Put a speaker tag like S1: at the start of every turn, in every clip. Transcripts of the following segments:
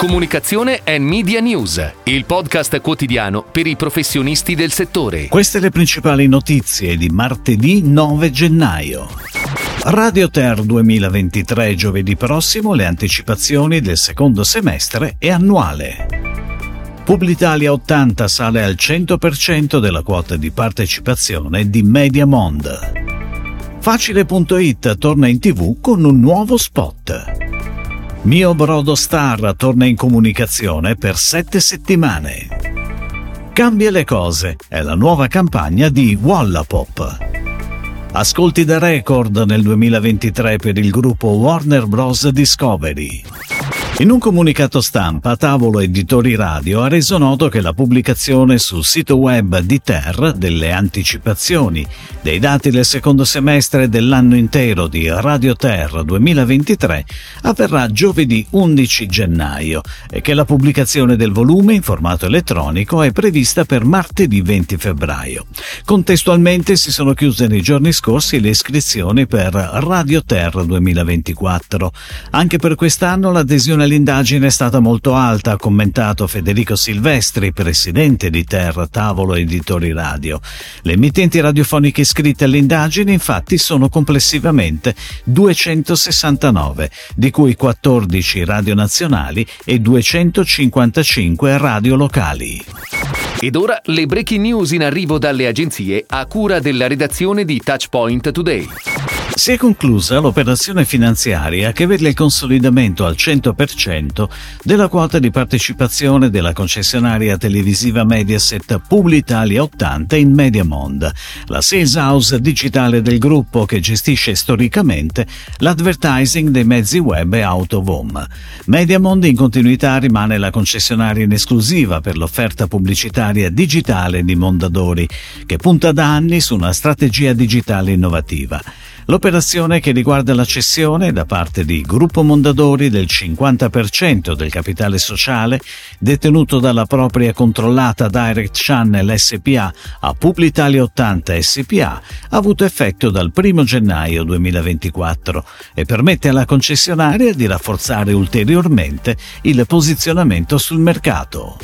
S1: Comunicazione e Media News, il podcast quotidiano per i professionisti del settore.
S2: Queste le principali notizie di martedì 9 gennaio. Radio Ter 2023 giovedì prossimo le anticipazioni del secondo semestre e annuale. Publitalia 80 sale al 100% della quota di partecipazione di Mediamond. Facile.it torna in tv con un nuovo spot. Mio Brodo Star torna in comunicazione per sette settimane. Cambia le cose è la nuova campagna di Wallapop. Ascolti da record nel 2023 per il gruppo Warner Bros. Discovery. In un comunicato stampa, Tavolo Editori Radio ha reso noto che la pubblicazione sul sito web di Ter delle anticipazioni dei dati del secondo semestre dell'anno intero di Radio Ter 2023 avverrà giovedì 11 gennaio e che la pubblicazione del volume in formato elettronico è prevista per martedì 20 febbraio. Contestualmente si sono chiuse nei giorni scorsi le iscrizioni per Radio Ter 2024. Anche per quest'anno l'adesione l'indagine è stata molto alta, ha commentato Federico Silvestri, presidente di Terra Tavolo Editori Radio. Le emittenti radiofoniche iscritte all'indagine infatti sono complessivamente 269, di cui 14 radio nazionali e 255 radio locali.
S1: Ed ora le breaking news in arrivo dalle agenzie a cura della redazione di Touchpoint Today.
S2: Si è conclusa l'operazione finanziaria che vede il consolidamento al 100% della quota di partecipazione della concessionaria televisiva Mediaset Publitalia 80 in Mediamond, la sales house digitale del gruppo che gestisce storicamente l'advertising dei mezzi web e out of home. Mediamond in continuità rimane la concessionaria in esclusiva per l'offerta pubblicitaria digitale di Mondadori, che punta da anni su una strategia digitale innovativa. L'operazione che riguarda la cessione da parte di Gruppo Mondadori del 50% del capitale sociale detenuto dalla propria controllata Direct Channel SPA a Publitalia 80 SPA ha avuto effetto dal 1 gennaio 2024 e permette alla concessionaria di rafforzare ulteriormente il posizionamento sul mercato.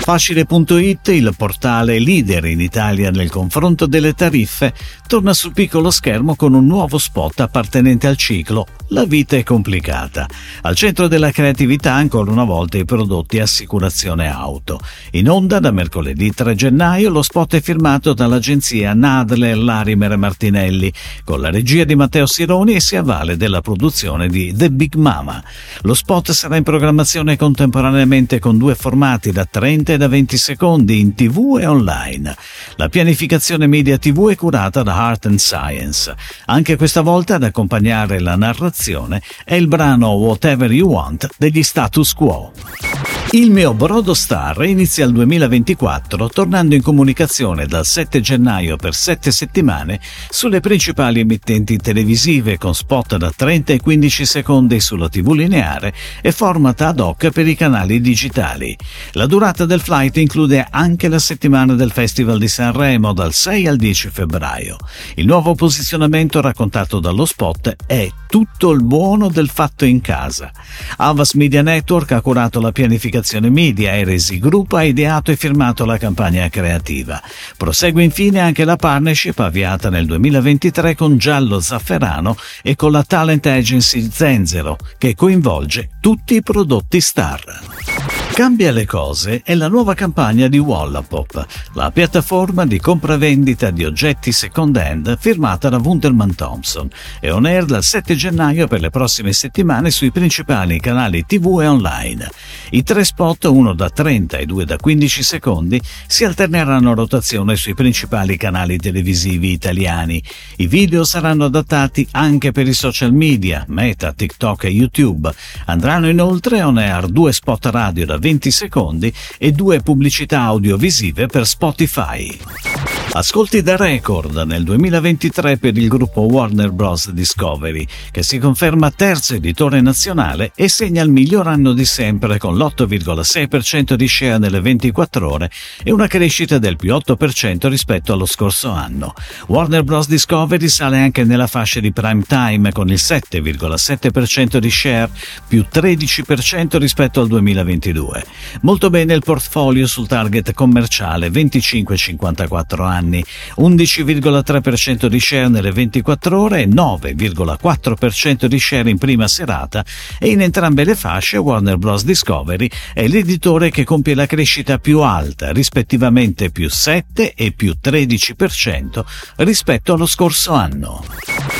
S2: Facile.it, il portale leader in Italia nel confronto delle tariffe, torna sul piccolo schermo con un nuovo spot appartenente al ciclo La vita è complicata. Al centro della creatività ancora una volta i prodotti assicurazione auto. In onda da mercoledì 3 gennaio lo spot è firmato dall'agenzia Nadler Larimer Martinelli con la regia di Matteo Sironi e si avvale della produzione di The Big Mama. Lo spot sarà in programmazione contemporaneamente con due formati da 30 e da 20 secondi in tv e online. La pianificazione media tv è curata da Art and Science. Anche questa volta ad accompagnare la narrazione è il brano Whatever You Want degli Status Quo. Il mio Brodo Star inizia il 2024 tornando in comunicazione dal 7 gennaio per 7 settimane sulle principali emittenti televisive con spot da 30 e 15 secondi sulla TV lineare e format ad hoc per i canali digitali. La durata del flight include anche la settimana del Festival di Sanremo dal 6 al 10 febbraio. Il nuovo posizionamento raccontato dallo spot è tutto il buono del fatto in casa. Avas Media Network ha curato la pianificazione comunicazione media e Resi Group ha ideato e firmato la campagna creativa. Prosegue infine anche la partnership avviata nel 2023 con Giallo Zafferano e con la talent agency Zenzero, che coinvolge tutti i prodotti star. Cambia le cose è la nuova campagna di Wallapop, la piattaforma di compravendita di oggetti second-hand firmata da Wunderman Thompson e on air dal 7 gennaio per le prossime settimane sui principali canali TV e online. I tre spot, uno da 30 e due da 15 secondi, si alterneranno a rotazione sui principali canali televisivi italiani. I video saranno adattati anche per i social media, Meta, TikTok e YouTube. Andranno inoltre on air due spot radio da 20 20 secondi e due pubblicità audiovisive per Spotify. Ascolti da record nel 2023 per il gruppo Warner Bros. Discovery, che si conferma terzo editore nazionale e segna il miglior anno di sempre con l'8,6% di share nelle 24 ore e una crescita del più 8% rispetto allo scorso anno. Warner Bros. Discovery sale anche nella fascia di prime time con il 7,7% di share, più 13% rispetto al 2022. Molto bene il portfolio sul target commerciale 25-54 anni anni, 11,3% di share nelle 24 ore e 9,4% di share in prima serata e in entrambe le fasce Warner Bros. Discovery è l'editore che compie la crescita più alta, rispettivamente più 7 e più 13% rispetto allo scorso anno.